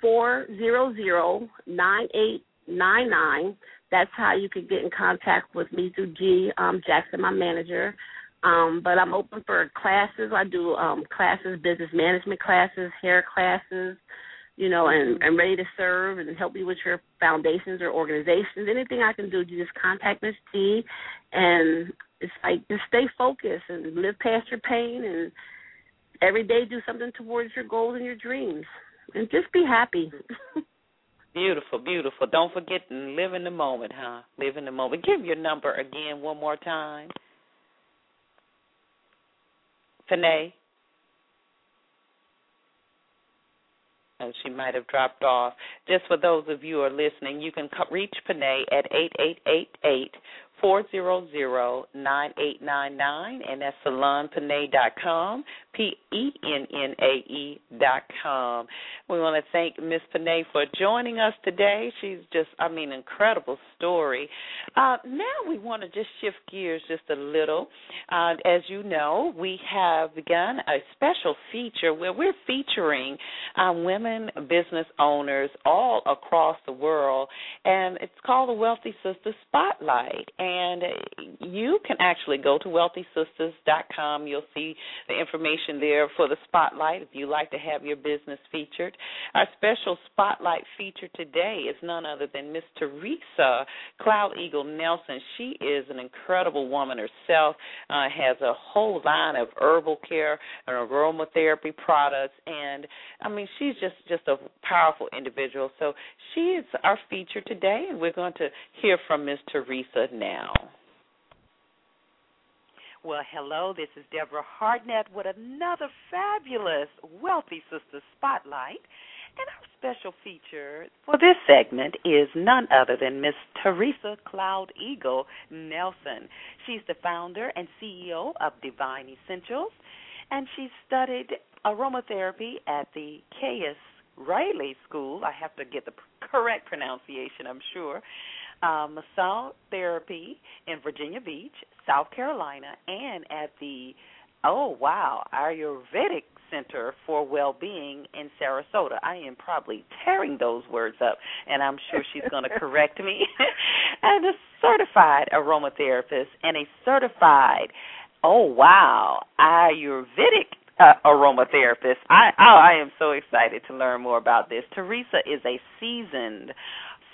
four zero zero nine eight nine nine. That's how you can get in contact with me through G um, Jackson, my manager. Um, but I'm open for classes. I do um, classes, business management classes, hair classes, you know, and I'm ready to serve and help you with your foundations or organizations. Anything I can do, you just contact Miss G, and it's like just stay focused and live past your pain, and every day do something towards your goals and your dreams, and just be happy. Beautiful, beautiful. Don't forget to live in the moment, huh? Live in the moment. Give your number again one more time. Penna'e. Oh, she might have dropped off. Just for those of you who are listening, you can reach Penna'e at eight eight eight eight four zero zero nine eight nine nine, and that's salonpennae.com, P E N N A E dot com. We want to thank Miss Penna'e for joining us today. She's just, I mean, incredible story. Uh, now we want to just shift gears just a little. Uh, as you know, we have begun a special feature where we're featuring um, women business owners all across the world, and it's called the Wealthy Sista Spotlight. And you can actually go to wealthysistas.com. You'll see the information there for the spotlight if you'd like to have your business featured. Our special spotlight feature today is none other than Miss Teresa Cloud Eagle Nelson. She is an incredible woman herself, uh, has a whole line of herbal care and aromatherapy products, and I mean, she's just just a powerful individual. So she is our feature today, and we're going to hear from Miss Teresa now. Well, hello, this is Deborah Hartnett with another fabulous Wealthy Sista Spotlight. And our special feature for this segment is none other than Miss Teresa Cloud Eagle Nelson. She's the founder and CEO of Divine Essentials, and she studied aromatherapy at the Cayce Reilly School. I have to get the correct pronunciation, I'm sure. Uh, massage therapy in Virginia Beach, South Carolina, and at the oh wow Ayurvedic Center for Well-Being in Sarasota. I am probably tearing those words up, and I'm sure she's going to correct me. and a certified aromatherapist and a certified oh wow Ayurvedic uh, aromatherapist. I oh, I am so excited to learn more about this. Teresa is a seasoned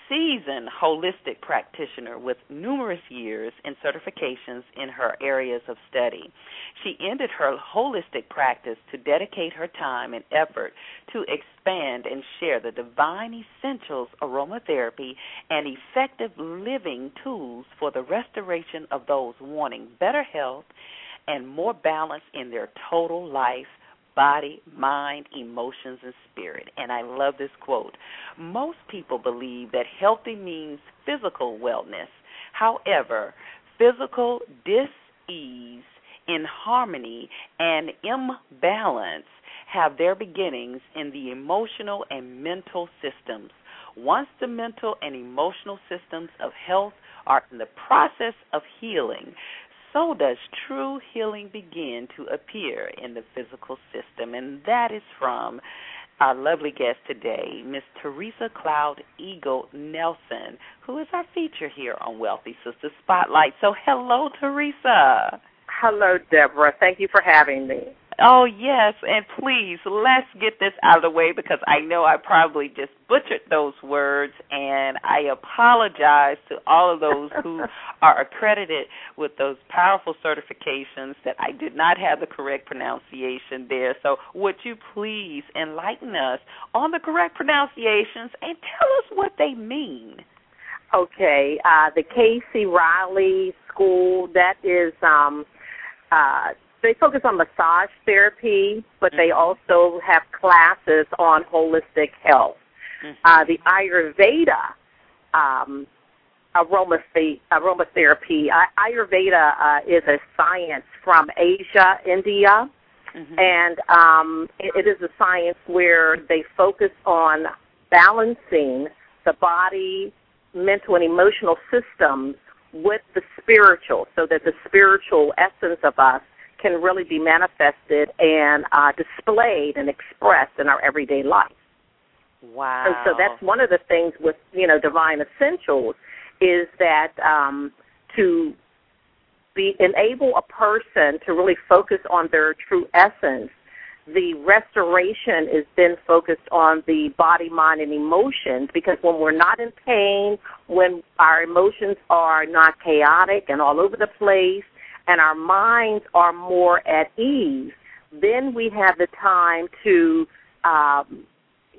seasoned holistic practitioner with numerous years and certifications in her areas of study. She ended her holistic practice to dedicate her time and effort to expand and share the divine essentials aromatherapy and effective living tools for the restoration of those wanting better health and more balance in their total life body, mind, emotions, and spirit. And I love this quote. Most people believe that healthy means physical wellness. However, physical dis-ease, inharmony, and imbalance have their beginnings in the emotional and mental systems. Once the mental and emotional systems of health are in the process of healing, so does true healing begin to appear in the physical system. And that is from our lovely guest today, Miss Teresa Cloud Eagle Nelson, who is our feature here on Wealthy Sista Spotlight. So, hello, Teresa. Hello, Deborah. Thank you for having me. Oh, yes, and please, let's get this out of the way because I know I probably just butchered those words, and I apologize to all of those who are accredited with those powerful certifications that I did not have the correct pronunciation there. So, would you please enlighten us on the correct pronunciations and tell us what they mean? Okay, uh, the Cayce Reilly School, that is. um uh, they focus on massage therapy, but they Mm-hmm. also have classes on holistic health. Mhm. Uh, the Ayurveda um, aromathe- aromatherapy. I- Ayurveda uh, is a science from Asia, India, Mhm. and um, it, it is a science where they focus on balancing the body, mental, and emotional systems with the spiritual, so that the spiritual essence of us can really be manifested and uh, displayed and expressed in our everyday life. Wow. And so that's one of the things with you know divine essentials is that um, to be enable a person to really focus on their true essence. The restoration is then focused on the body, mind, and emotions because when we're not in pain, when our emotions are not chaotic and all over the place, and our minds are more at ease, then we have the time to um,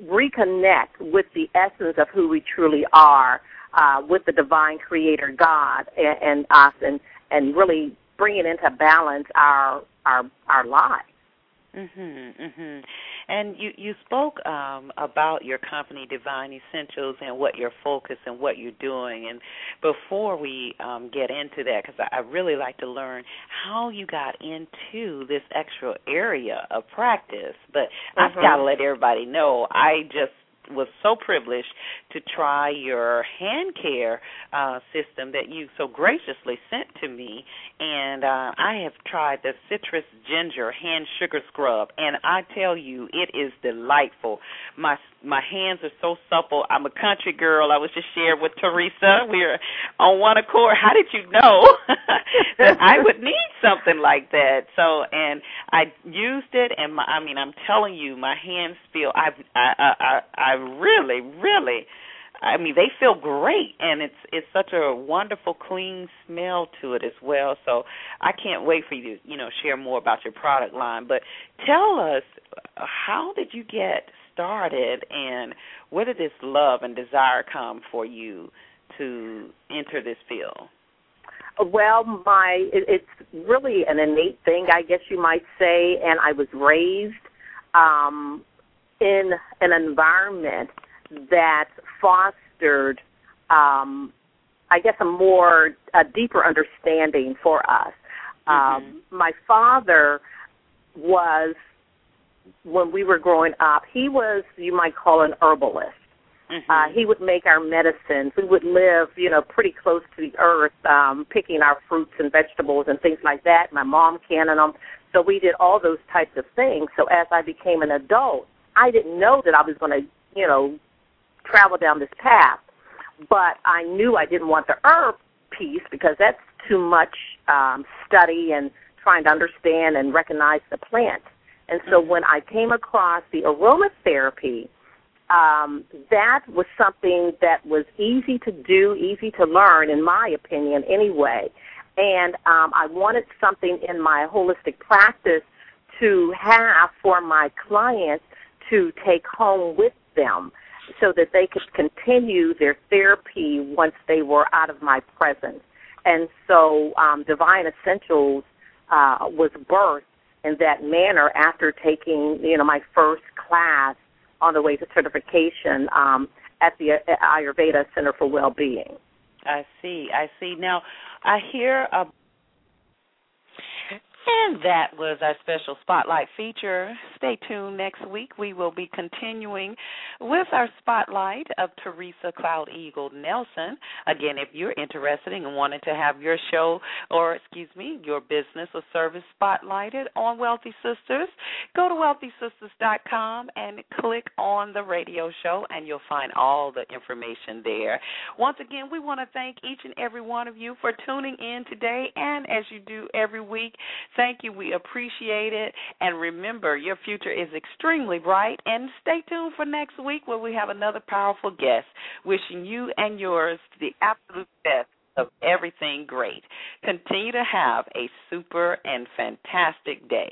reconnect with the essence of who we truly are, uh, with the divine creator God and, and us, and and really bringing into balance our our our lives. Mhm, mhm. And you you spoke um about your company Divine Essentials and what your focus and what you're doing. And before we um get into that cuz I, I really like to learn how you got into this extra area of practice. But I've Mhm. got to let everybody know I just was so privileged to try your hand care uh system that you so graciously sent to me and uh I have tried the citrus ginger hand sugar scrub and I tell you it is delightful. My my hands are so supple. I'm a country girl. I was just sharing with Teresa. We're on one accord. How did you know that I would need something like that? So and I used it and my I mean I'm telling you my hands feel I I I I really really I mean they feel great and it's it's such a wonderful clean smell to it as well. So I can't wait for you to, you know, share more about your product line. But tell us uh, how did you get started and where did this love and desire come for you to enter this field? Well, my it, it's really an innate thing, I guess you might say, and I was raised um, in an environment that fostered, um, I guess, a more a deeper understanding for us. Um, my father was, when we were growing up, he was you might call an herbalist. Mhm. Uh, he would make our medicines. We would live, you know, pretty close to the earth, um, picking our fruits and vegetables and things like that. My mom canning them. So we did all those types of things. So as I became an adult, I didn't know that I was going to, you know, travel down this path. But I knew I didn't want the herb piece because that's too much um, study and trying to understand and recognize the plant. And so when I came across the aromatherapy, um, that was something that was easy to do, easy to learn, in my opinion, anyway. And um, I wanted something in my holistic practice to have for my clients to take home with them so that they could continue their therapy once they were out of my presence. And so um, Divine Essentials uh, was birthed in that manner after taking, you know, my first class on the way to certification um, at the uh, Ayurveda Center for Wellbeing. I see. I see. Now, I hear a and that was our special spotlight feature. Stay tuned next week. We will be continuing with our spotlight of Teresa Cloud Eagle Nelson. Again, if you're interested and wanting to have your show or, excuse me, your business or service spotlighted on Wealthy Sistas, go to wealthysistas.com and click on the radio show, and you'll find all the information there. Once again, we want to thank each and every one of you for tuning in today, and as you do every week, Thank you. We appreciate it. And remember, your future is extremely bright. And stay tuned for next week where we have another powerful guest. Wishing you and yours the absolute best of everything great. Continue to have a super and fantastic day.